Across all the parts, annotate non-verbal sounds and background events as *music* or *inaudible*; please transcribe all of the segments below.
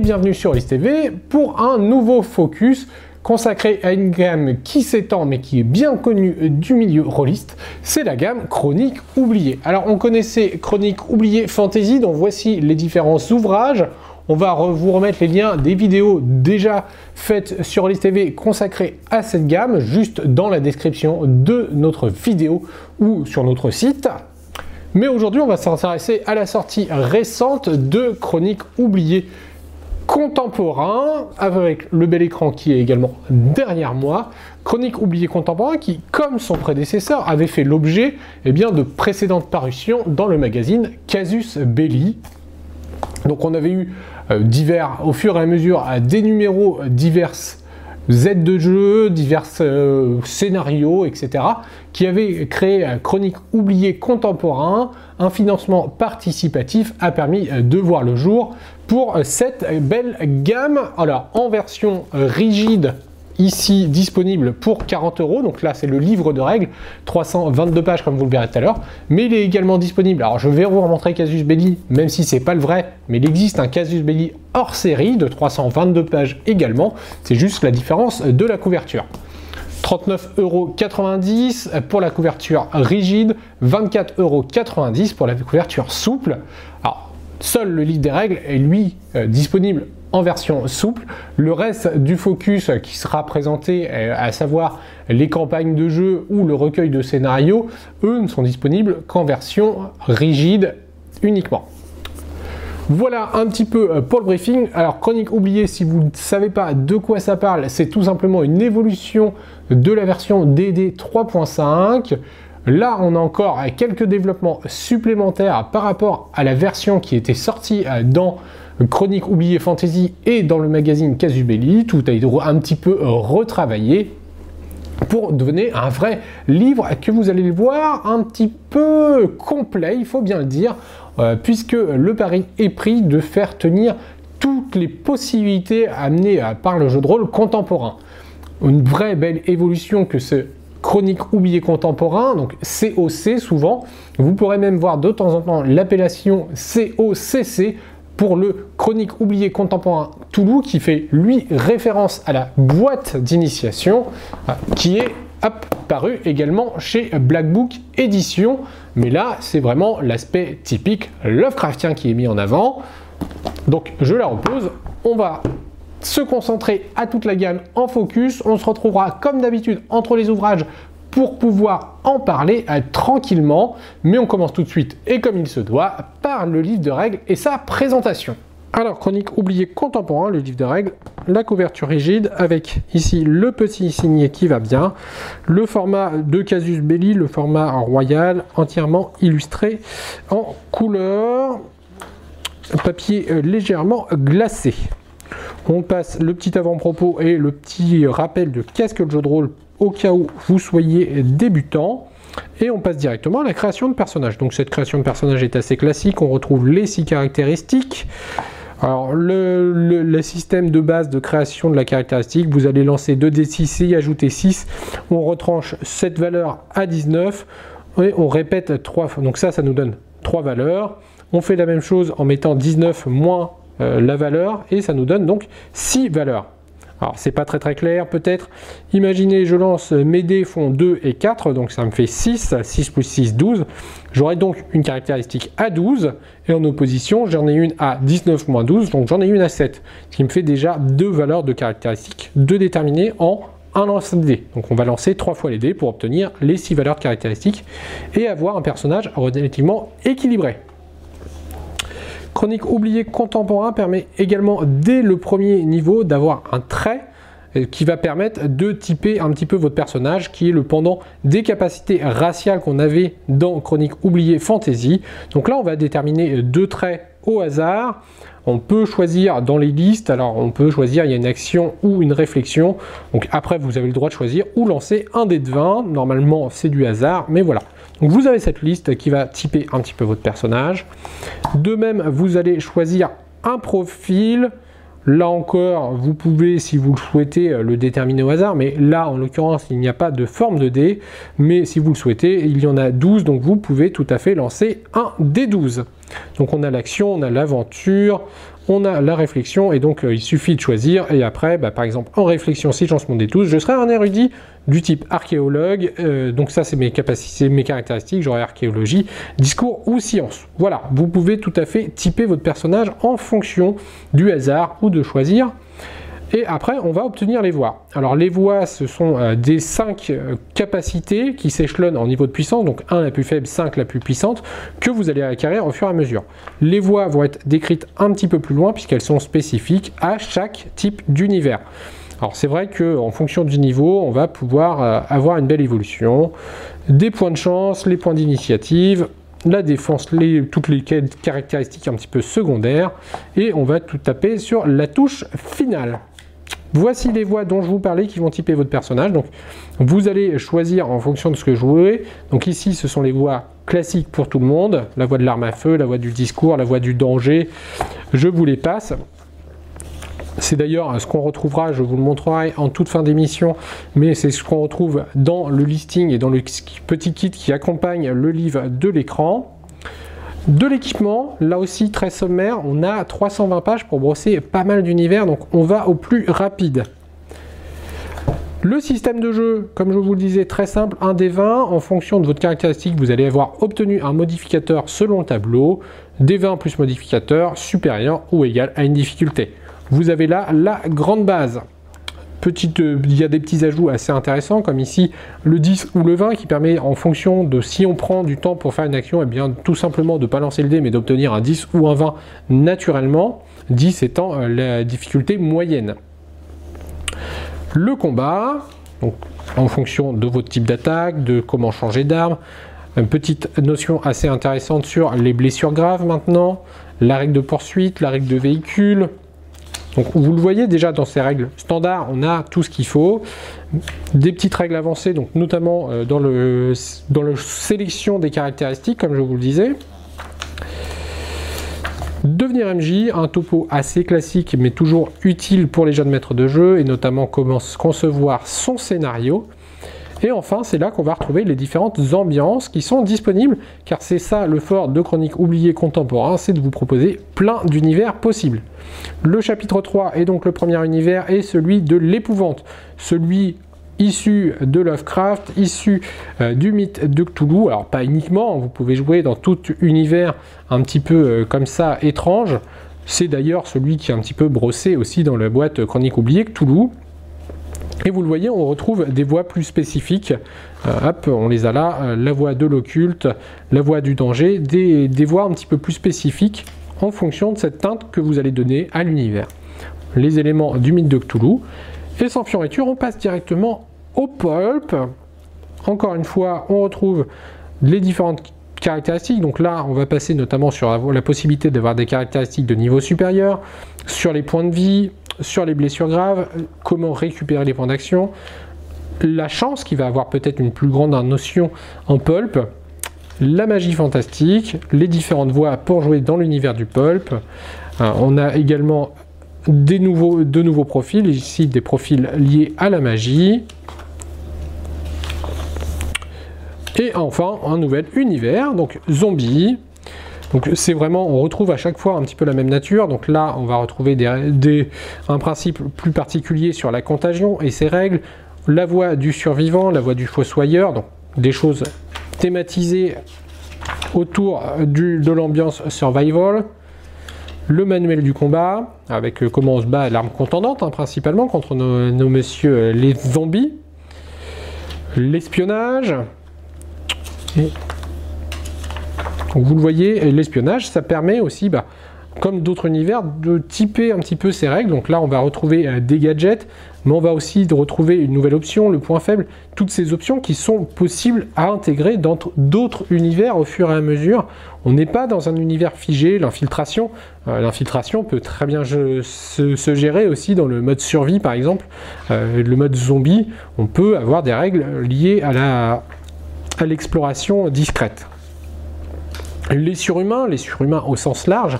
bienvenue sur List TV pour un nouveau focus consacré à une gamme qui s'étend mais qui est bien connue du milieu rôliste, c'est la gamme Chronique Oubliée. Alors on connaissait Chronique Oubliée Fantasy, donc voici les différents ouvrages. On va vous remettre les liens des vidéos déjà faites sur List TV consacrées à cette gamme, juste dans la description de notre vidéo ou sur notre site. Mais aujourd'hui, on va s'intéresser à la sortie récente de Chroniques oubliées contemporain, avec le bel écran qui est également derrière moi. Chronique oubliée contemporain qui, comme son prédécesseur, avait fait l'objet eh bien, de précédentes parutions dans le magazine Casus Belli. Donc on avait eu euh, divers, au fur et à mesure, des numéros divers Z de jeu, divers euh, scénarios, etc., qui avait créé Chronique oubliée contemporain. Un financement participatif a permis euh, de voir le jour pour cette belle gamme. Alors, en version rigide ici disponible pour 40 euros. Donc là, c'est le livre de règles, 322 pages comme vous le verrez tout à l'heure. Mais il est également disponible. Alors je vais vous remontrer Casus Belli, même si c'est pas le vrai, mais il existe un Casus Belli hors série de 322 pages également. C'est juste la différence de la couverture. 39,90€ pour la couverture rigide, 24,90€ pour la couverture souple. Alors, seul le livre des règles est lui euh, disponible en version souple. Le reste du focus qui sera présenté, euh, à savoir les campagnes de jeu ou le recueil de scénarios, eux ne sont disponibles qu'en version rigide uniquement. Voilà un petit peu euh, pour le briefing. Alors, chronique oubliée, si vous ne savez pas de quoi ça parle, c'est tout simplement une évolution de la version DD 3.5. Là, on a encore quelques développements supplémentaires par rapport à la version qui était sortie euh, dans Chronique oubliée fantasy et dans le magazine Casus Belli. Tout a été un petit peu retravaillé pour devenir un vrai livre que vous allez le voir un petit peu complet, il faut bien le dire, euh, puisque le pari est pris de faire tenir toutes les possibilités amenées euh, par le jeu de rôle contemporain. Une vraie belle évolution que ce chronique oublié contemporain, donc COC souvent. Vous pourrez même voir de temps en temps l'appellation COCC pour le chronique oublié contemporain Toulouse qui fait lui référence à la boîte d'initiation euh, qui est apparu également chez Black Book Édition. Mais là, c'est vraiment l'aspect typique Lovecraftien qui est mis en avant. Donc je la repose. On va se concentrer à toute la gamme en focus. On se retrouvera comme d'habitude entre les ouvrages pour pouvoir en parler euh, tranquillement. Mais on commence tout de suite, et comme il se doit, par le livre de règles et sa présentation. Alors, chronique oubliée contemporain, le livre de règles, la couverture rigide avec ici le petit signé qui va bien, le format de Casus Belli, le format royal, entièrement illustré en couleur, papier euh, légèrement glacé. On passe le petit avant-propos et le petit rappel de qu'est-ce que le jeu de rôle au cas où vous soyez débutant. Et on passe directement à la création de personnages. Donc cette création de personnages est assez classique. On retrouve les six caractéristiques. Alors le, système de base de création de la caractéristique, vous allez lancer 2d6 et y ajouter 6. On retranche cette valeur à 19 et on répète 3 fois. Donc ça, ça nous donne 3 valeurs. On fait la même chose en mettant 19 moins euh, la valeur et ça nous donne donc 6 valeurs. Alors c'est pas très très clair peut-être. Imaginez je lance mes dés font 2 et 4, donc ça me fait 6, 6 plus 6, 12. J'aurai donc une caractéristique à 12 et en opposition j'en ai une à 19 moins 12, donc j'en ai une à 7. Ce qui me fait déjà deux valeurs de caractéristiques, deux déterminées en un lance de dés. Donc on va lancer trois fois les dés pour obtenir les 6 valeurs de caractéristiques et avoir un personnage relativement équilibré. Chronique oubliée contemporain permet également dès le premier niveau d'avoir un trait euh, qui va permettre de typer un petit peu votre personnage, qui est le pendant des capacités raciales qu'on avait dans Chronique oubliée fantasy. Donc là, on va déterminer deux traits au hasard. On peut choisir dans les listes, alors on peut choisir, il y a une action ou une réflexion. Donc après, vous avez le droit de choisir ou lancer un dé de 20. Normalement, c'est du hasard, mais voilà. Donc vous avez cette liste qui va typer un petit peu votre personnage. De même, vous allez choisir un profil. Là encore, vous pouvez, si vous le souhaitez, le déterminer au hasard, mais là, en l'occurrence, il n'y a pas de forme de dé, mais si vous le souhaitez, il y en a 12, donc vous pouvez tout à fait lancer un D12. Donc on a l'action, on a l'aventure, on a la réflexion et donc euh, il suffit de choisir et après bah, par exemple en réflexion si j'en des tous je serai un érudit du type archéologue euh, donc ça c'est mes capacités mes caractéristiques j'aurai archéologie discours ou science. Voilà vous pouvez tout à fait typer votre personnage en fonction du hasard ou de choisir et après, on va obtenir les voix. Alors les voix, ce sont euh, des 5 euh, capacités qui s'échelonnent en niveau de puissance, donc 1 la plus faible, 5 la plus puissante, que vous allez acquérir au fur et à mesure. Les voix vont être décrites un petit peu plus loin puisqu'elles sont spécifiques à chaque type d'univers. Alors c'est vrai qu'en fonction du niveau, on va pouvoir euh, avoir une belle évolution. Des points de chance, les points d'initiative, la défense, toutes les caractéristiques un petit peu secondaires, et on va tout taper sur la touche finale. Voici les voix dont je vous parlais qui vont typer votre personnage. Donc vous allez choisir en fonction de ce que je voulez. Donc ici ce sont les voix classiques pour tout le monde. La voix de l'arme à feu, la voix du discours, la voix du danger. Je vous les passe. C'est d'ailleurs ce qu'on retrouvera, je vous le montrerai en toute fin d'émission, mais c'est ce qu'on retrouve dans le listing et dans le petit kit qui accompagne le livre de l'écran. De l'équipement, là aussi très sommaire, on a 320 pages pour brosser pas mal d'univers, donc on va au plus rapide. Le système de jeu, comme je vous le disais, très simple, un des 20. En fonction de votre caractéristique, vous allez avoir obtenu un modificateur selon le tableau, des 20 plus modificateur supérieur ou égal à une difficulté. Vous avez là la grande base. Euh, il y a des petits ajouts assez intéressants, comme ici le 10 ou le 20, qui permet en fonction de si on prend du temps pour faire une action, et eh bien tout simplement de ne pas lancer le dé, mais d'obtenir un 10 ou un 20 naturellement, 10 étant euh, la difficulté moyenne. Le combat, en fonction de votre type d'attaque, de comment changer d'arme, une petite notion assez intéressante sur les blessures graves maintenant, la règle de poursuite, la règle de véhicule, donc vous le voyez déjà dans ces règles standards, on a tout ce qu'il faut. Des petites règles avancées, donc notamment euh, dans, le, dans la sélection des caractéristiques, comme je vous le disais. Devenir MJ, un topo assez classique mais toujours utile pour les jeunes maîtres de jeu et notamment comment concevoir son scénario. Et enfin, c'est là qu'on va retrouver les différentes ambiances qui sont disponibles, car c'est ça le fort de Chronique oubliée contemporain, c'est de vous proposer plein d'univers possibles. Le chapitre 3 est donc le premier univers et celui de l'épouvante, celui issu de Lovecraft, issu euh, du mythe de Cthulhu. Alors pas uniquement, vous pouvez jouer dans tout univers un petit peu euh, comme ça étrange. C'est d'ailleurs celui qui est un petit peu brossé aussi dans la boîte Chronique oubliée, Cthulhu. Et vous le voyez, on retrouve des voix plus spécifiques. Euh, hop, on les a là, euh, la voix de l'occulte, la voix du danger, des, voix un petit peu plus spécifiques en fonction de cette teinte que vous allez donner à l'univers. Les éléments du mythe de Cthulhu. Et sans fioriture, on passe directement au pulp. Encore une fois, on retrouve les différentes caractéristiques. Donc là, on va passer notamment sur la possibilité d'avoir des caractéristiques de niveau supérieur, sur les points de vie, sur les blessures graves, comment récupérer les points d'action, la chance qui va avoir peut-être une plus grande notion en pulp, la magie fantastique, les différentes voies pour jouer dans l'univers du pulp. Euh, on a également des nouveaux, de nouveaux profils, ici des profils liés à la magie. Et enfin, un nouvel univers, donc zombie, donc c'est vraiment, on retrouve à chaque fois un petit peu la même nature. Donc là, on va retrouver un principe plus particulier sur la contagion et ses règles, la voix du survivant, la voix du fossoyeur, donc des choses thématisées autour de l'ambiance survival, le manuel du combat, avec euh, comment on se bat l'arme contendante, hein, principalement contre nos, nos messieurs euh, les zombies, l'espionnage, et donc vous le voyez, l'espionnage, ça permet aussi, bah, comme d'autres univers, de typer un petit peu ces règles. Donc là, on va retrouver euh, des gadgets, mais on va aussi retrouver une nouvelle option, le point faible, toutes ces options qui sont possibles à intégrer dans d'autres univers au fur et à mesure. On n'est pas dans un univers figé, l'infiltration. Euh, l'infiltration peut très bien se, gérer aussi dans le mode survie, par exemple. Euh, le mode zombie, on peut avoir des règles liées à l'exploration discrète les surhumains, les surhumains au sens large.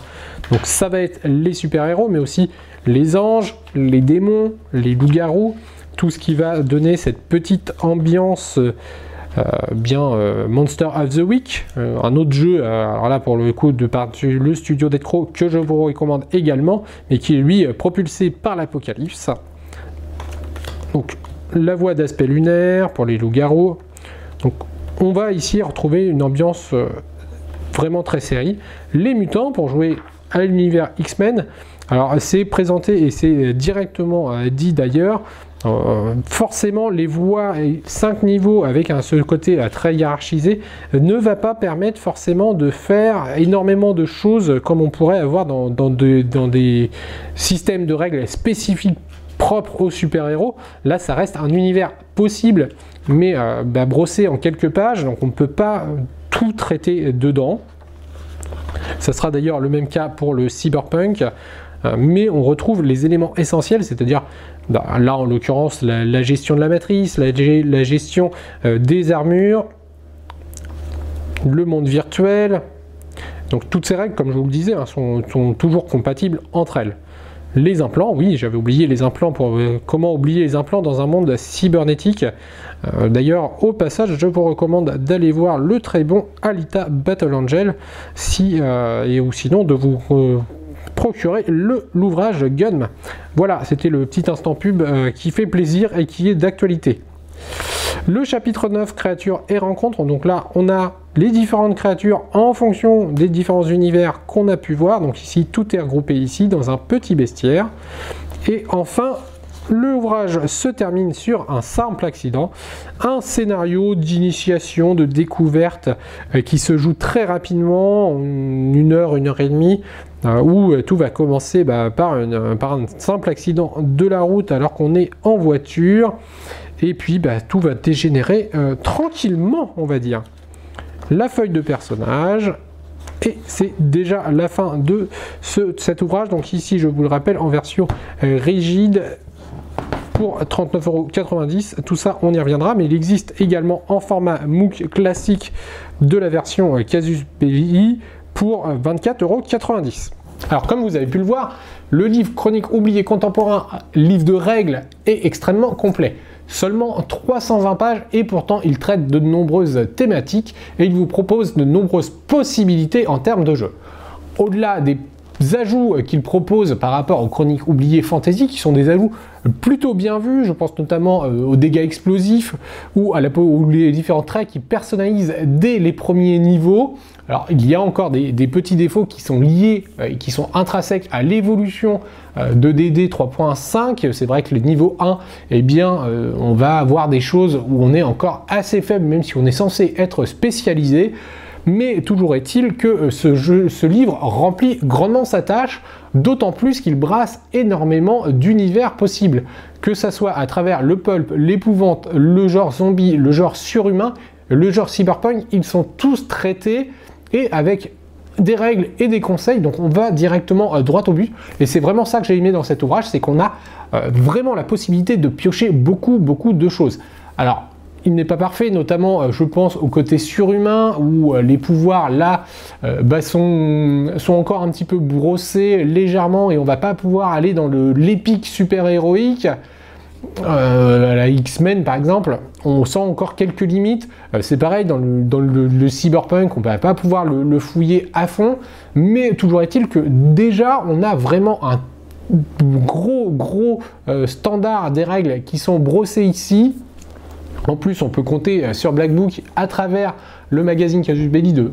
Donc ça va être les super-héros, mais aussi les anges, les démons, les loups-garous, tout ce qui va donner cette petite ambiance bien Monster of the Week, un autre jeu, alors là pour le coup de par le studio Decro que je vous recommande également, mais qui est lui propulsé par l'Apocalypse. Donc la voie d'aspect lunaire pour les loups-garous. Donc on va ici retrouver une ambiance vraiment très série. Les mutants pour jouer à l'univers X-Men. Alors c'est présenté et c'est directement euh, dit d'ailleurs. Euh, forcément, les voies 5 niveaux avec un, ce côté euh, très hiérarchisé ne va pas permettre forcément de faire énormément de choses comme on pourrait avoir dans, dans, des systèmes de règles spécifiques propres aux super-héros. Là, ça reste un univers possible, mais bah, brossé en quelques pages, donc on ne peut pas tout traiter dedans. Ça sera d'ailleurs le même cas pour le cyberpunk, euh, mais on retrouve les éléments essentiels, c'est-à-dire bah, là en l'occurrence la, gestion de la matrice, la, gestion euh, des armures, le monde virtuel. Donc toutes ces règles, comme je vous le disais, hein, sont, toujours compatibles entre elles. Les implants, oui, j'avais oublié les implants. Pour, euh, comment oublier les implants dans un monde cybernétique euh, D'ailleurs, au passage, je vous recommande d'aller voir le très bon Alita Battle Angel, si, euh, et ou sinon de vous procurer l'ouvrage Gun. Voilà, c'était le petit instant pub qui fait plaisir et qui est d'actualité. Le chapitre 9, créatures et rencontres. Donc là, on a les différentes créatures en fonction des différents univers qu'on a pu voir. Donc ici, tout est regroupé ici dans un petit bestiaire. Et enfin, l'ouvrage se termine sur un simple accident, un scénario d'initiation, de découverte euh, qui se joue très rapidement, une heure, une heure et demie, euh, où euh, tout va commencer bah, par, un simple accident de la route alors qu'on est en voiture. Et puis bah, tout va dégénérer tranquillement, on va dire. La feuille de personnage. Et c'est déjà la fin de cet ouvrage. Donc ici, je vous le rappelle, en version euh, rigide pour 39,90€. Tout ça, on y reviendra. Mais il existe également en format MOOC classique de la version euh, Casus Belli pour 24,90€. Alors comme vous avez pu le voir, le livre Chronique oublié contemporain, livre de règles, est extrêmement complet. Seulement 320 pages et pourtant il traite de nombreuses thématiques et il vous propose de nombreuses possibilités en termes de jeu. Au-delà des ajouts qu'il propose par rapport aux chroniques oubliées fantasy qui sont des ajouts plutôt bien vus, je pense notamment euh, aux dégâts explosifs ou à la, ou les différents traits qui personnalisent dès les premiers niveaux. Alors il y a encore des, petits défauts qui sont liés euh, et qui sont intrinsèques à l'évolution euh, de DD 3.5. C'est vrai que le niveau 1, eh bien, euh, on va avoir des choses où on est encore assez faible, même si on est censé être spécialisé. Mais toujours est-il que ce, jeu, ce livre remplit grandement sa tâche, d'autant plus qu'il brasse énormément d'univers possibles. Que ça soit à travers le pulp, l'épouvante, le genre zombie, le genre surhumain, le genre cyberpunk, ils sont tous traités et avec des règles et des conseils, donc on va directement euh, droit au but. Et c'est vraiment ça que j'ai aimé dans cet ouvrage, c'est qu'on a euh, vraiment la possibilité de piocher beaucoup, beaucoup de choses. Alors, il n'est pas parfait, notamment euh, je pense au côté surhumain où les pouvoirs là bah, sont, sont, encore un petit peu brossés légèrement et on va pas pouvoir aller dans l'épique super héroïque. Euh, la X-Men par exemple, on sent encore quelques limites. Euh, c'est pareil dans, le, cyberpunk, on va pas pouvoir le, fouiller à fond, mais toujours est-il que déjà on a vraiment un gros gros euh, standard des règles qui sont brossées ici. En plus, on peut compter sur Black Book à travers le magazine Casus Belli de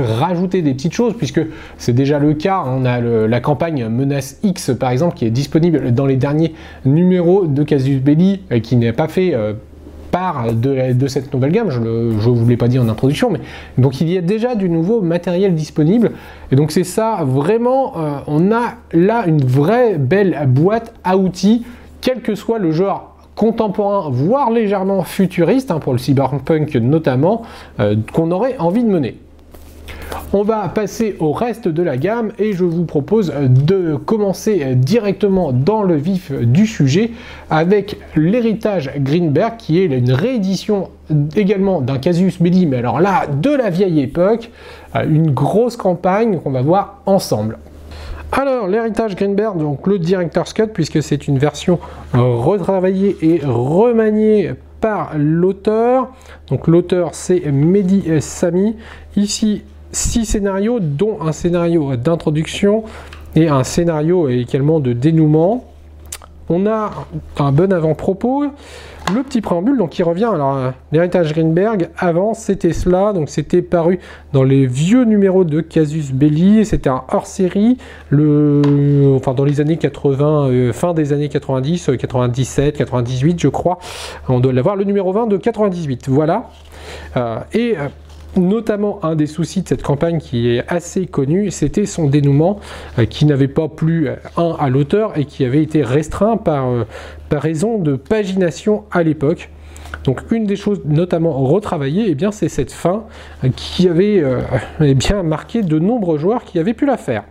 rajouter des petites choses, puisque c'est déjà le cas. On a la campagne Menace X, par exemple, qui est disponible dans les derniers numéros de Casus Belli, euh, qui n'est pas fait euh, part de, cette nouvelle gamme, je ne vous l'ai pas dit en introduction, mais donc il y a déjà du nouveau matériel disponible, et donc c'est ça, vraiment, euh, on a là une vraie belle boîte à outils, quel que soit le genre contemporain, voire légèrement futuriste, hein, pour le cyberpunk notamment, qu'on aurait envie de mener. On va passer au reste de la gamme et je vous propose de commencer directement dans le vif du sujet avec l'héritage Greenberg qui est une réédition également d'un Casus Belli mais alors là de la vieille époque, une grosse campagne qu'on va voir ensemble. Alors, l'héritage Greenberg, donc le Director's Cut, puisque c'est une version retravaillée et remaniée par l'auteur. Donc l'auteur c'est Mehdi Sami. Ici, six scénarios, dont un scénario d'introduction et un scénario également de dénouement. On a un bon avant-propos, le petit préambule donc qui revient. Alors euh, l'héritage Greenberg, avant c'était cela, donc c'était paru dans les vieux numéros de Casus Belli, c'était un hors-série, le, enfin dans les années 80, euh, fin des années 90, 97, 98 je crois, on doit l'avoir, le numéro 20 de 98, voilà. Euh, et notamment un des soucis de cette campagne qui est assez connu, c'était son dénouement euh, qui n'avait pas plu euh, un à l'auteur et qui avait été restreint par, euh, par raison de pagination à l'époque. Donc une des choses notamment retravaillées, eh bien c'est cette fin qui avait *laughs* eh bien, marqué de nombreux joueurs qui avaient pu la faire.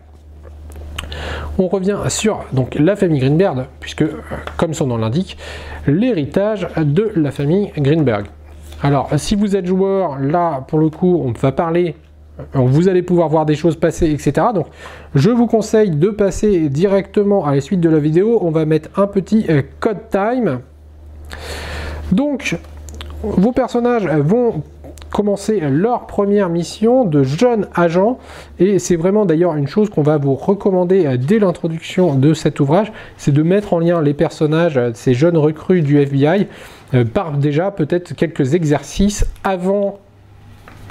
On revient sur donc, la famille Greenberg, puisque, comme son nom l'indique, l'héritage de la famille Greenberg. Alors, si vous êtes joueur, là, pour le coup, on va parler, euh, vous allez pouvoir voir des choses passer, etc. Donc, je vous conseille de passer directement à la suite de la vidéo. On va mettre un petit euh, code time. Donc, vos personnages vont commencer leur première mission de jeunes agents et c'est vraiment d'ailleurs une chose qu'on va vous recommander euh, dès l'introduction de cet ouvrage, c'est de mettre en lien les personnages, ces jeunes recrues du FBI par déjà peut-être quelques exercices avant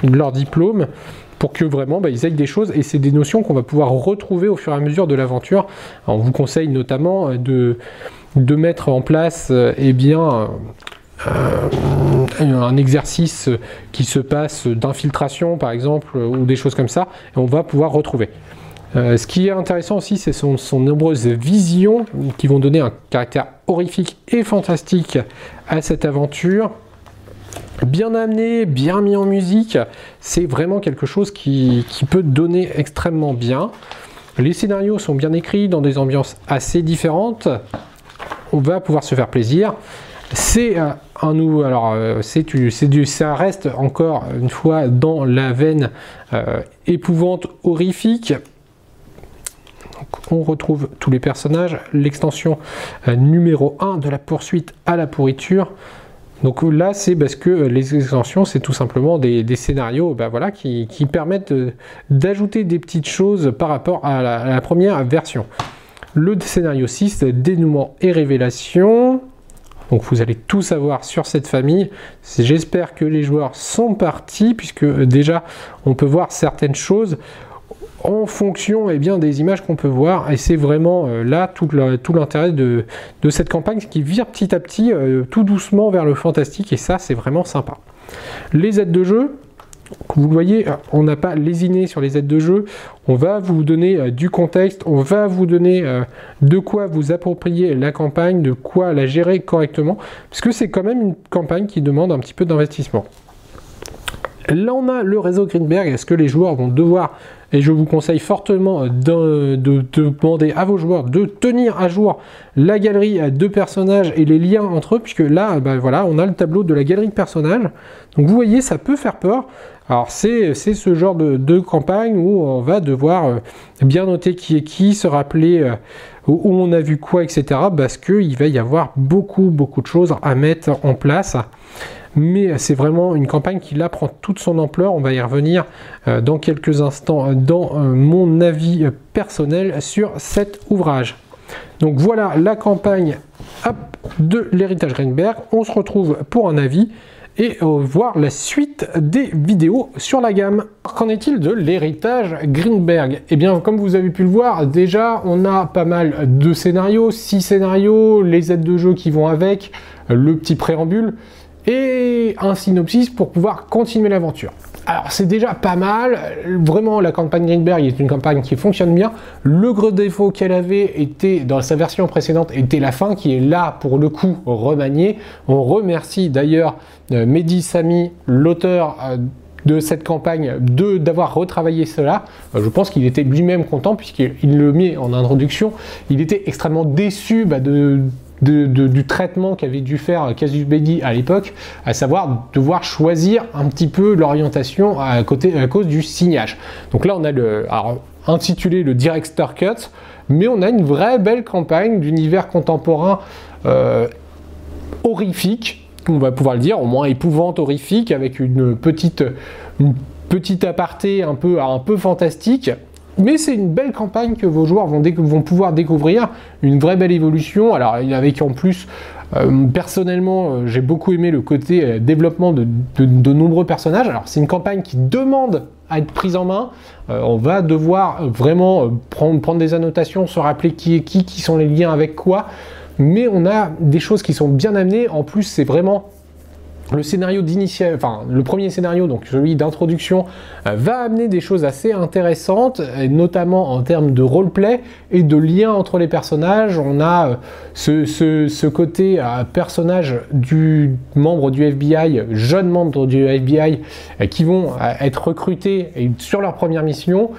leur diplôme pour que vraiment bah, ils aient des choses et c'est des notions qu'on va pouvoir retrouver au fur et à mesure de l'aventure. On vous conseille notamment euh, de, de mettre en place euh, eh bien, un exercice qui se passe d'infiltration par exemple ou des choses comme ça et on va pouvoir retrouver. Euh, ce qui est intéressant aussi, c'est son, nombreuses visions qui vont donner un caractère horrifique et fantastique à cette aventure. Bien amené, bien mis en musique, c'est vraiment quelque chose qui, peut donner extrêmement bien. Les scénarios sont bien écrits dans des ambiances assez différentes. On va pouvoir se faire plaisir. C'est euh, un nouveau, alors euh, c'est du, ça reste encore une fois dans la veine épouvante horrifique on retrouve tous les personnages, l'extension euh, numéro 1 de la poursuite à la pourriture. Donc là, c'est parce que euh, les extensions, c'est tout simplement des, scénarios ben voilà, qui, permettent d'ajouter des petites choses par rapport à la, première version. Le scénario 6, dénouement et révélation. Donc vous allez tout savoir sur cette famille. J'espère que les joueurs sont partis, puisque euh, déjà on peut voir certaines choses en fonction eh bien, des images qu'on peut voir. Et c'est vraiment euh, là tout, l'intérêt de, cette campagne qui vire petit à petit euh, tout doucement vers le fantastique. Et ça, c'est vraiment sympa. Les aides de jeu, vous voyez, on n'a pas lésiné sur les aides de jeu. On va vous donner euh, du contexte, on va vous donner de quoi vous approprier la campagne, de quoi la gérer correctement, puisque c'est quand même une campagne qui demande un petit peu d'investissement. Là, on a le réseau Greenberg. Est-ce que les joueurs vont devoir et je vous conseille fortement de, demander à vos joueurs de tenir à jour la galerie de personnages et les liens entre eux, puisque là, ben voilà, on a le tableau de la galerie de personnages. Donc vous voyez, ça peut faire peur. Alors c'est ce genre de, campagne où on va devoir euh, bien noter qui est qui, se rappeler euh, où on a vu quoi, etc. Parce qu'il va y avoir beaucoup, beaucoup de choses à mettre en place mais c'est vraiment une campagne qui là prend toute son ampleur. On va y revenir euh, dans quelques instants dans euh, mon avis personnel sur cet ouvrage. Donc voilà la campagne de l'héritage Greenberg. On se retrouve pour un avis et euh, voir la suite des vidéos sur la gamme. Qu'en est-il de l'héritage Greenberg? Eh bien, comme vous avez pu le voir, déjà, on a pas mal de scénarios, 6 scénarios, les aides de jeu qui vont avec, le petit préambule et un synopsis pour pouvoir continuer l'aventure. Alors c'est déjà pas mal, vraiment la campagne Greenberg est une campagne qui fonctionne bien. Le gros défaut qu'elle avait été dans sa version précédente était la fin qui est là pour le coup remaniée. On remercie d'ailleurs euh, Mehdi Sami, l'auteur euh, de cette campagne, de d'avoir retravaillé cela. Euh, je pense qu'il était lui-même content puisqu'il le met en introduction. Il était extrêmement déçu bah, de du traitement qu'avait dû faire Casus Belli à l'époque, à savoir devoir choisir un petit peu l'orientation à, cause du signage. Donc là, on a le, intitulé le Director Cut, mais on a une vraie belle campagne d'univers contemporain euh, horrifique on va pouvoir le dire, au moins épouvante, horrifique, avec une petite, petite aparté un peu, un peu fantastique. Mais c'est une belle campagne que vos joueurs vont, pouvoir découvrir, une vraie belle évolution. Alors avec en plus, euh, personnellement, euh, j'ai beaucoup aimé le côté euh, développement de, de, nombreux personnages. Alors c'est une campagne qui demande à être prise en main. on va devoir vraiment prendre des annotations, se rappeler qui est qui, qui sont les liens avec quoi. Mais on a des choses qui sont bien amenées. En plus, c'est vraiment le scénario enfin le premier scénario, donc celui d'introduction, euh, va amener des choses assez intéressantes, notamment en termes de roleplay et de lien entre les personnages. On a euh, ce, côté euh, personnage du membre du FBI, jeune membre du FBI, qui vont être recrutés sur leur première mission.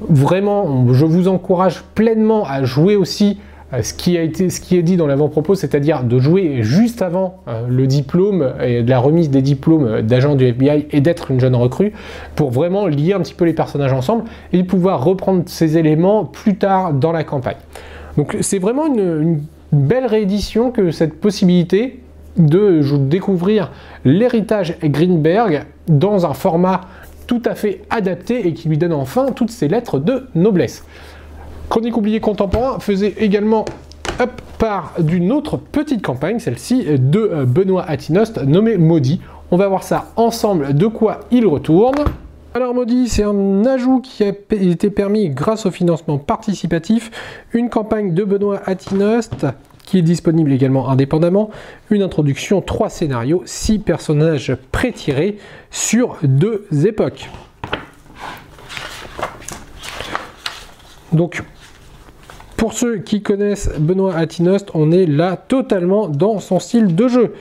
Vraiment, je vous encourage pleinement à jouer aussi ce qui, a été, ce qui est dit dans l'avant-propos, c'est-à-dire de jouer juste avant euh, le diplôme et la remise des diplômes d'agent du FBI et d'être une jeune recrue, pour vraiment lier un petit peu les personnages ensemble et pouvoir reprendre ces éléments plus tard dans la campagne. Donc c'est vraiment une, belle réédition que cette possibilité de découvrir l'héritage Greenberg dans un format tout à fait adapté et qui lui donne enfin toutes ses lettres de noblesse. Chronique oubliée contemporain faisait également part d'une autre petite campagne, celle-ci de euh, Benoît Atinost, nommée Maudit. On va voir ça ensemble, de quoi il retourne. Alors Maudit, c'est un ajout qui a été permis grâce au financement participatif, une campagne de Benoît Atinost qui est disponible également indépendamment, une introduction, trois scénarios, six personnages pré-tirés sur deux époques. Donc pour ceux qui connaissent Benoît Atinost, on est là totalement dans son style de jeu.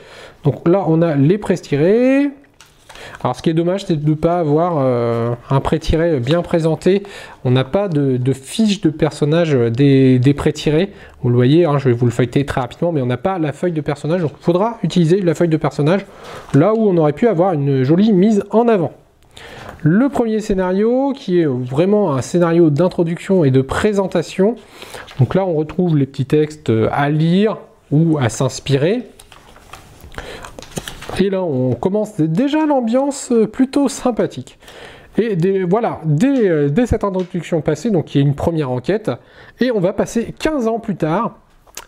Donc là, on a les pré-tirés. Alors ce qui est dommage, c'est de ne pas avoir euh, un pré-tiré bien présenté. On n'a pas de, fiche de personnage des, des pré-tirés. Vous le voyez, hein, je vais vous le feuilleter très rapidement, mais on n'a pas la feuille de personnage. Donc il faudra utiliser la feuille de personnage là où on aurait pu avoir une jolie mise en avant. Le premier scénario, qui est vraiment un scénario d'introduction et de présentation. Donc là, on retrouve les petits textes à lire ou à s'inspirer. Et là, on commence déjà l'ambiance plutôt sympathique. Et voilà, dès, dès, cette introduction passée, donc il y a une première enquête, et on va passer 15 ans plus tard,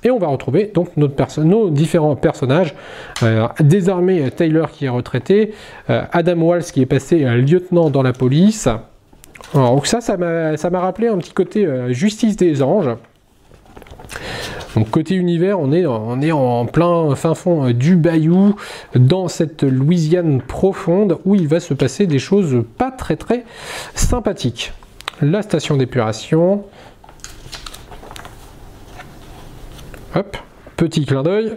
et on va retrouver donc nos différents personnages. Euh, désormais, Taylor qui est retraité, euh, Adam Walls qui est passé lieutenant dans la police. donc ça, ça m'a rappelé un petit côté euh, justice des anges. Donc côté univers, on est, on est en plein fin fond du bayou, dans cette Louisiane profonde, où il va se passer des choses pas très très sympathiques. La station d'épuration, Hop, petit clin d'œil.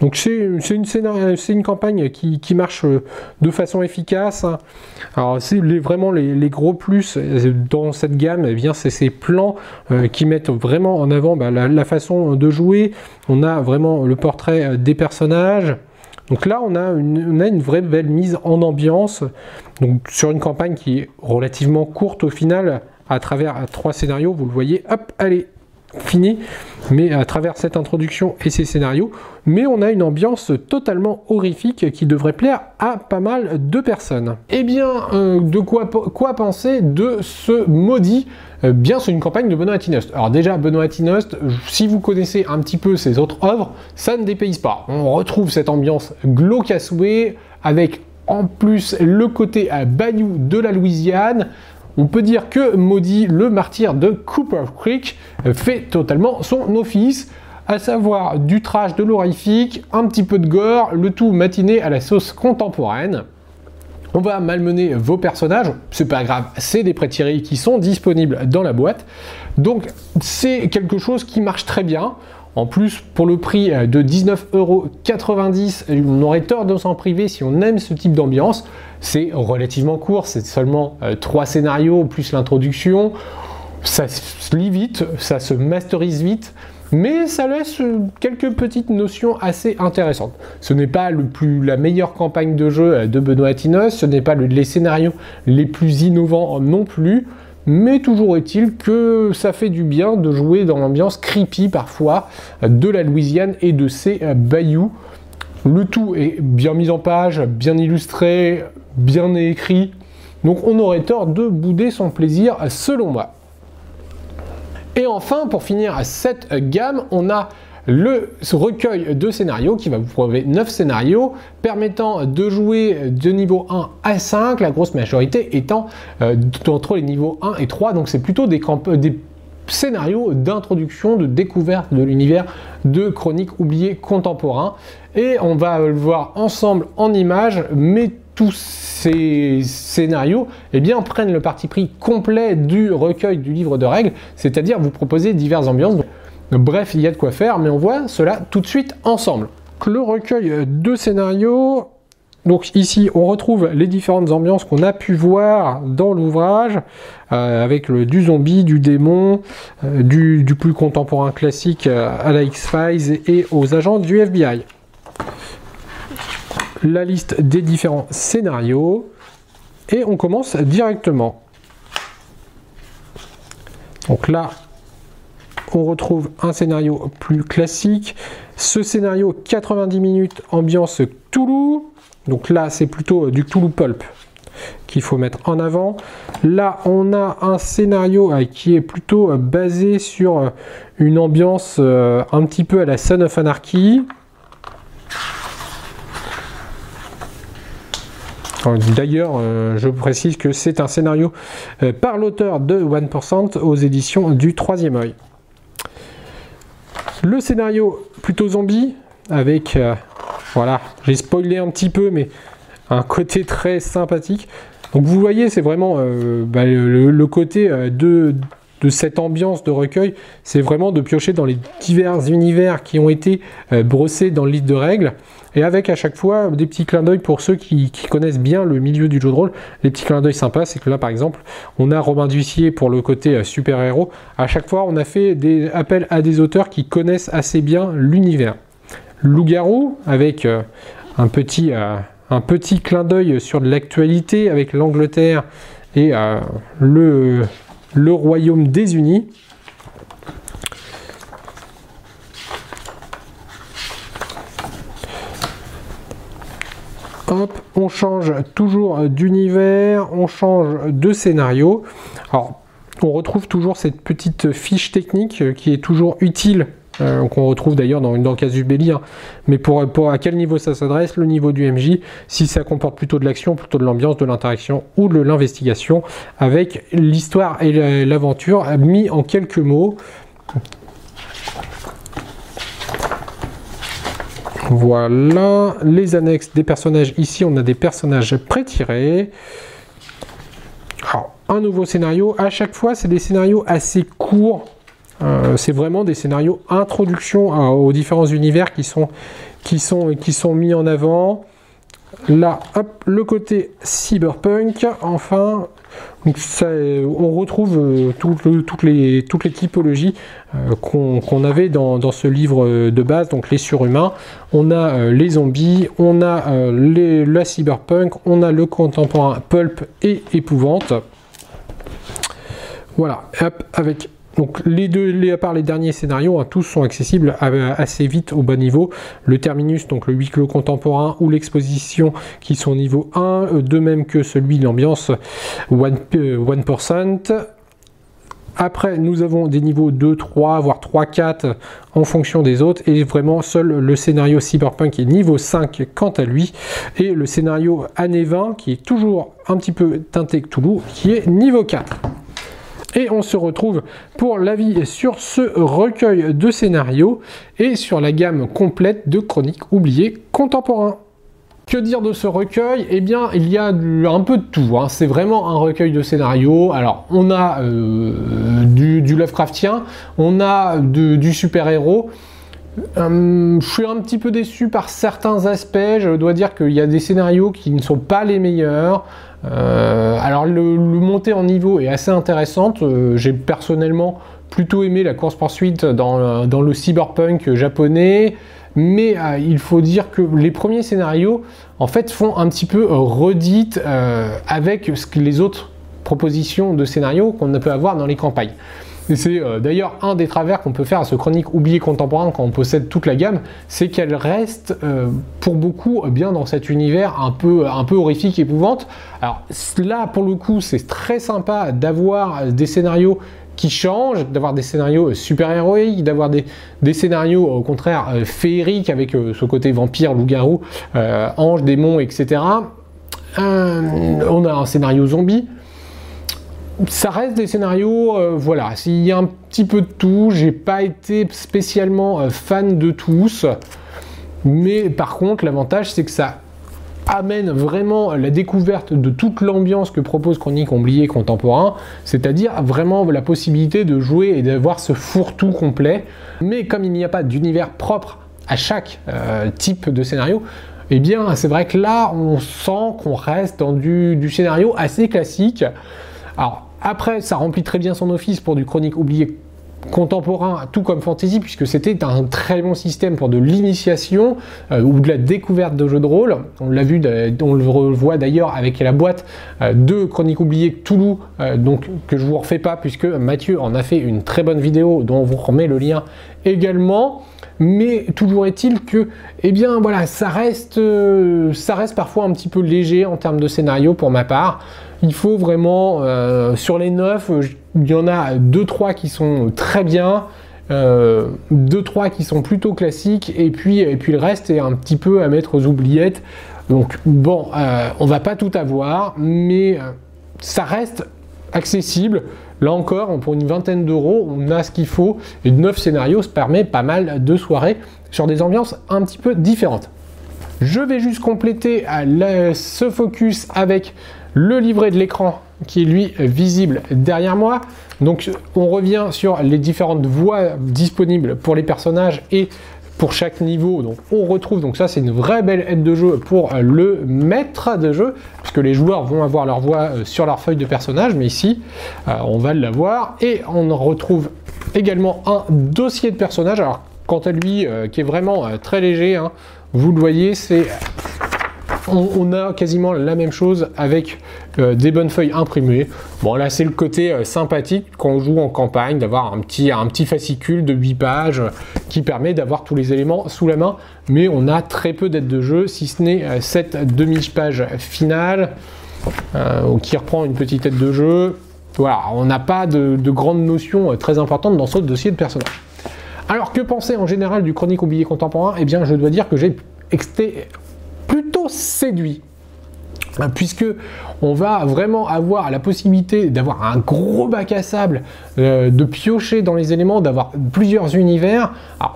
Donc c'est une, campagne qui, marche euh, de façon efficace. Alors c'est vraiment les, gros plus euh, dans cette gamme, eh c'est ces plans euh, qui mettent vraiment en avant bah, la, façon de jouer. On a vraiment le portrait des personnages. Donc là on a une, vraie belle mise en ambiance. Sur une campagne qui est relativement courte au final, à travers trois scénarios, vous le voyez, hop, allez, fini, mais à travers cette introduction et ces scénarios, mais on a une ambiance totalement horrifique qui devrait plaire à pas mal de personnes. Eh bien, euh, de quoi, penser de ce maudit euh, Bien, c'est une campagne de Benoît Atinost. Alors déjà, Benoît Atinost, si vous connaissez un petit peu ses autres œuvres, ça ne dépayse pas. On retrouve cette ambiance glauque à souhait, avec en plus le côté à bayou de la Louisiane, on peut dire que Maudit, le martyr de Cooper Creek, fait totalement son office, à savoir du trash, de l'horrifique, un petit peu de gore, le tout matiné à la sauce contemporaine. On va malmener vos personnages, c'est pas grave, c'est des prêts tirés qui sont disponibles dans la boîte. Donc c'est quelque chose qui marche très bien. En plus, pour le prix de 19,90€, on aurait tort de s'en priver si on aime ce type d'ambiance. C'est relativement court, c'est seulement euh, trois scénarios plus l'introduction. Ça se lit vite, ça se masterise vite, mais ça laisse euh, quelques petites notions assez intéressantes. Ce n'est pas le plus, la meilleure campagne de jeu euh, de Benoît Atinos, ce n'est pas les scénarios les plus innovants non plus, mais toujours est-il que ça fait du bien de jouer dans l'ambiance creepy parfois de la Louisiane et de ses bayous. Le tout est bien mis en page, bien illustré, bien écrit, donc on aurait tort de bouder son plaisir selon moi. Et enfin, pour finir cette gamme, on a le recueil de scénarios qui va vous prouver 9 scénarios permettant de jouer de niveau 1 à 5, la grosse majorité étant euh, entre les niveaux 1 et 3, donc c'est plutôt des, scénarios d'introduction, de découverte de l'univers de chroniques oubliées contemporains. Et on va le voir ensemble en images, mais tous ces scénarios eh bien, prennent le parti pris complet du recueil du livre de règles, c'est-à-dire vous proposer diverses ambiances. Bref, il y a de quoi faire, mais on voit cela tout de suite ensemble. Le recueil de scénarios, donc ici on retrouve les différentes ambiances qu'on a pu voir dans l'ouvrage, euh, avec le, du zombie, du démon, euh, du, plus contemporain classique euh, à la X-Files et aux agents du FBI la liste des différents scénarios et on commence directement. Donc là, on retrouve un scénario plus classique. Ce scénario 90 minutes ambiance Toulouse. Donc là, c'est plutôt du Toulouse Pulp qu'il faut mettre en avant. Là, on a un scénario euh, qui est plutôt euh, basé sur euh, une ambiance un petit peu à la Son of Anarchy. D'ailleurs, euh, je précise que c'est un scénario euh, par l'auteur de 1% aux éditions du Troisième œil. Le scénario plutôt zombie, avec, euh, voilà, j'ai spoilé un petit peu, mais un côté très sympathique. Donc vous voyez, c'est vraiment bah, le, côté de, de cette ambiance de recueil, c'est vraiment de piocher dans les divers univers qui ont été brossés dans le livre de règles et avec à chaque fois des petits clins d'œil pour ceux qui, connaissent bien le milieu du jeu de rôle. Les petits clins d'œil sympas, c'est que là par exemple, on a Robin Duissier pour le côté euh, super-héros. À chaque fois, on a fait des appels à des auteurs qui connaissent assez bien l'univers. Loup-garou, avec euh, un, petit, euh, un petit clin d'œil sur l'actualité avec l'Angleterre et le, le Royaume des Unis. Hop, on change toujours d'univers, on change de scénario. Alors, on retrouve toujours cette petite fiche technique qui est toujours utile euh, qu'on retrouve d'ailleurs dans, dans casus belli, hein. mais pour, à quel niveau ça s'adresse, le niveau du MJ, si ça comporte plutôt de l'action, plutôt de l'ambiance, de l'interaction ou de l'investigation, avec l'histoire et l'aventure mis en quelques mots. Voilà, les annexes des personnages. Ici, on a des personnages pré-tirés. Un nouveau scénario. À chaque fois, c'est des scénarios assez courts. Euh, c'est vraiment des scénarios introduction aux différents univers qui sont, mis en avant. Là, le côté cyberpunk. Enfin, on retrouve euh, toutes, les, les, typologies euh, qu'on avait dans, ce livre de base, donc les surhumains. On a euh, les zombies, on a la cyberpunk, on a le contemporain pulp et épouvante. Voilà, avec donc les deux, à part les derniers scénarios, hein, tous sont accessibles assez vite au bas niveau. Le terminus, donc le huis clos contemporain ou l'exposition qui sont au niveau 1, euh, de même que celui de l'ambiance 1%. Euh, Après, nous avons des niveaux 2, 3, voire 3, 4 en fonction des autres. Et vraiment, seul le scénario Cyberpunk est niveau 5 quant à lui. Et le scénario année 20, qui est toujours un petit peu teinté Cthulhu, qui est niveau 4. Et on se retrouve pour l'avis sur ce recueil de scénarios et sur la gamme complète de chroniques oubliées contemporains. Que dire de ce recueil? Eh bien, il y a un peu de tout. Hein. C'est vraiment un recueil de scénarios. Alors, on a euh, du, Lovecraftien, on a du super-héros. Euh, je suis un petit peu déçu par certains aspects. Je dois dire qu'il y a des scénarios qui ne sont pas les meilleurs. Euh, alors le, montée en niveau est assez intéressante. Euh, j'ai personnellement plutôt aimé la course-poursuite dans, dans, le cyberpunk japonais. Mais euh, il faut dire que les premiers scénarios en fait font un petit peu redite avec les autres propositions de scénarios qu'on peut avoir dans les campagnes. C'est euh, d'ailleurs un des travers qu'on peut faire à ce chronique oublié contemporain quand on possède toute la gamme, c'est qu'elle reste euh, pour beaucoup bien dans cet univers un peu, un peu horrifique, épouvante. Alors là, pour le coup, c'est très sympa d'avoir des scénarios qui changent, d'avoir des scénarios super-héroïques, d'avoir des, scénarios au contraire féeriques avec ce côté vampire, loup-garou, ange, démon, etc. on a un scénario zombie, ça reste des scénarios, euh, voilà, s'il y a un petit peu de tout, j'ai pas été spécialement euh, fan de tous, mais par contre l'avantage c'est que ça amène vraiment la découverte de toute l'ambiance que propose Chronique Oublié Contemporain, c'est-à-dire vraiment la possibilité de jouer et d'avoir ce fourre-tout complet, mais comme il n'y a pas d'univers propre à chaque euh, type de scénario, eh bien c'est vrai que là on sent qu'on reste dans du, du scénario assez classique. Alors après, ça remplit très bien son office pour du chronique oublié contemporain, tout comme fantasy, puisque c'était un très bon système pour de l'initiation euh, ou de la découverte de jeux de rôle. On l'a vu, on le revoit d'ailleurs avec la boîte euh, de Chronique oubliée Toulouse, euh, donc que je vous refais pas, puisque Mathieu en a fait une très bonne vidéo dont on vous remet le lien également. Mais toujours est-il que, eh bien voilà, ça reste, ça reste parfois un petit peu léger en termes de scénario pour ma part. Il faut vraiment, euh, sur les 9, il y en a 2-3 qui sont très bien, 2-3 euh, qui sont plutôt classiques, et puis, et puis le reste est un petit peu à mettre aux oubliettes. Donc bon, euh, on va pas tout avoir, mais ça reste accessible. Là encore, pour une vingtaine d'euros, on a ce qu'il faut, et 9 scénarios se permet pas mal de soirées sur des ambiances un petit peu différentes. Je vais juste compléter ce focus avec le livret de l'écran qui est lui visible derrière moi. Donc on revient sur les différentes voies disponibles pour les personnages et pour chaque niveau. Donc on retrouve, donc ça c'est une vraie belle aide de jeu pour le maître de jeu, puisque les joueurs vont avoir leur voix euh, sur leur feuille de personnage, mais ici euh, on va l'avoir. Et on retrouve également un dossier de personnage, alors quant à lui euh, qui est vraiment très léger, hein. vous le voyez, c'est on, a quasiment la même chose avec euh, des bonnes feuilles imprimées. Bon là c'est le côté euh, sympathique quand on joue en campagne, d'avoir un petit, fascicule de 8 pages qui permet d'avoir tous les éléments sous la main, mais on a très peu d'aides de jeu, si ce n'est euh, cette demi-page finale qui reprend une petite aide de jeu. Voilà, on n'a pas de, grandes notions très importantes dans ce dossier de personnage. Alors que penser en général du chronique oublié contemporain? Eh bien je dois dire que j'ai séduit puisque on va vraiment avoir la possibilité d'avoir un gros bac à sable, euh, de piocher dans les éléments, d'avoir plusieurs univers.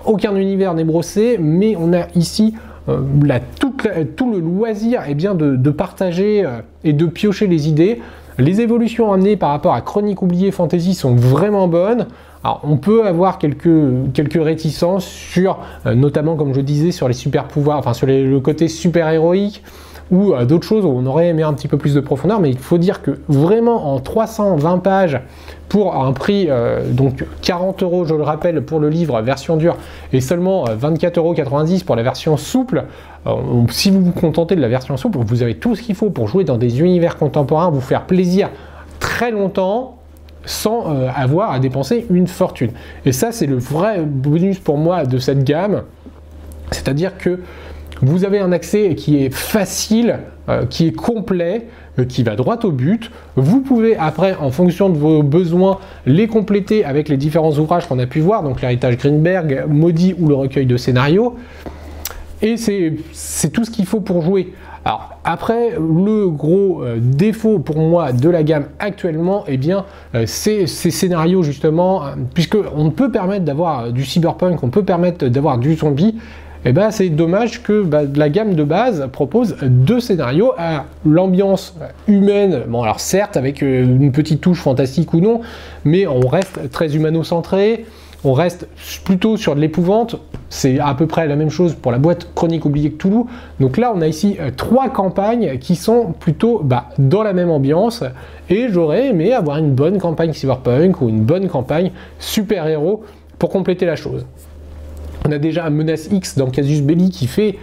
Aucun univers n'est brossé, mais on a ici euh, tout le loisir eh bien, de, partager euh, et de piocher les idées. Les évolutions amenées par rapport à Chronique oubliée Fantasy sont vraiment bonnes. Alors, on peut avoir quelques, réticences sur, euh, notamment comme je disais, sur les super pouvoirs, enfin sur le côté super héroïque ou euh, d'autres choses où on aurait aimé un petit peu plus de profondeur, mais il faut dire que vraiment en 320 pages pour un prix euh, donc 40 euros, je le rappelle, pour le livre version dure et seulement 24,90 euros pour la version souple. si vous vous contentez de la version souple, vous avez tout ce qu'il faut pour jouer dans des univers contemporains, vous faire plaisir très longtemps sans euh, avoir à dépenser une fortune. Et ça, c'est le vrai bonus pour moi de cette gamme. C'est-à-dire que vous avez un accès qui est facile, euh, qui est complet, euh, qui va droit au but. Vous pouvez après, en fonction de vos besoins, les compléter avec les différents ouvrages qu'on a pu voir, donc l'héritage Greenberg, Maudit ou le recueil de scénarios. Et c'est tout ce qu'il faut pour jouer. Alors après, le gros euh, défaut pour moi de la gamme actuellement, eh bien, euh, c'est ces scénarios justement, euh, puisque on peut permettre d'avoir du cyberpunk, on peut permettre d'avoir du zombie. Eh ben, c'est dommage que bah, la gamme de base propose deux scénarios à l'ambiance humaine. Bon, alors certes, avec une petite touche fantastique ou non, mais on reste très humano-centré on reste plutôt sur de l'épouvante. C'est à peu près la même chose pour la boîte Chronique oubliée que Toulouse. Donc là, on a ici euh, trois campagnes qui sont plutôt bah, dans la même ambiance. Et j'aurais aimé avoir une bonne campagne cyberpunk ou une bonne campagne super-héros pour compléter la chose. On a déjà Menace X dans Casus Belli qui fait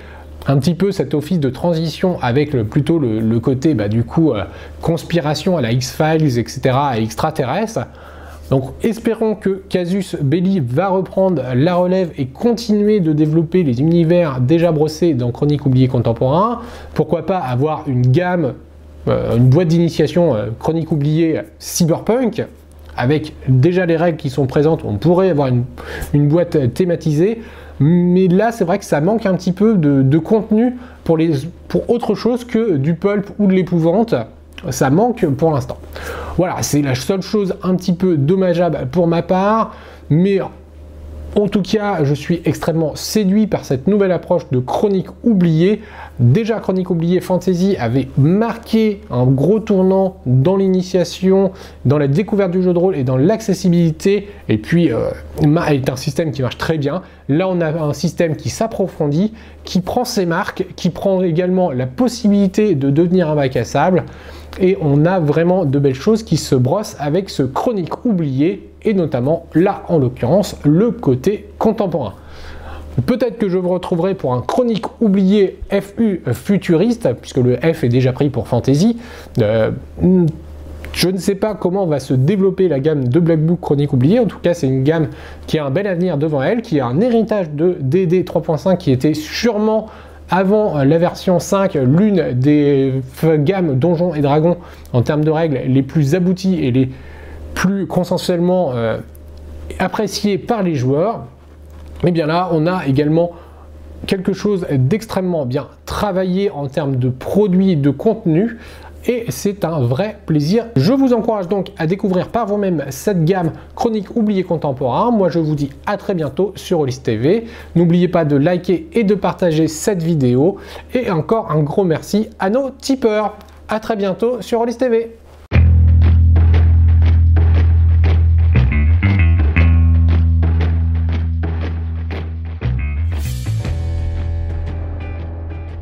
un petit peu cet office de transition avec plutôt le, côté bah, du coup euh, conspiration à la X-Files, etc., extraterrestre. Donc espérons que Casus Belli va reprendre la relève et continuer de développer les univers déjà brossés dans Chronique oubliée contemporain. Pourquoi pas avoir une gamme, euh, une boîte d'initiation euh, Chronique oubliée cyberpunk avec déjà les règles qui sont présentes, on pourrait avoir une boîte thématisée. Mais là, c'est vrai que ça manque un petit peu de, contenu pour, autre chose que du pulp ou de l'épouvante. Ça manque pour l'instant. Voilà, c'est la seule chose un petit peu dommageable pour ma part. Mais en tout cas, je suis extrêmement séduit par cette nouvelle approche de chronique oubliée. Déjà, Chronique oubliée Fantasy avait marqué un gros tournant dans l'initiation, dans la découverte du jeu de rôle et dans l'accessibilité. Et puis, euh, est un système qui marche très bien. Là, on a un système qui s'approfondit, qui prend ses marques, qui prend également la possibilité de devenir un bac à sable et on a vraiment de belles choses qui se brossent avec ce chronique oublié et notamment là en l'occurrence le côté contemporain. Peut-être que je vous retrouverai pour un chronique oublié FU futuriste, puisque le F est déjà pris pour fantasy. Euh, je ne sais pas comment va se développer la gamme de Black Book Chronique oublié. En tout cas, c'est une gamme qui a un bel avenir devant elle, qui a un héritage de DD 3.5 qui était sûrement avant la version 5, l'une des gammes Donjons et Dragons en termes de règles les plus abouties et les plus consensuellement euh, appréciées par les joueurs. Et bien là, on a également quelque chose d'extrêmement bien travaillé en termes de produits, de contenu, et c'est un vrai plaisir. Je vous encourage donc à découvrir par vous-même cette gamme chronique oubliée contemporain. Moi je vous dis à très bientôt sur Olis TV. N'oubliez pas de liker et de partager cette vidéo et encore un gros merci à nos tipeurs. À très bientôt sur Olis TV.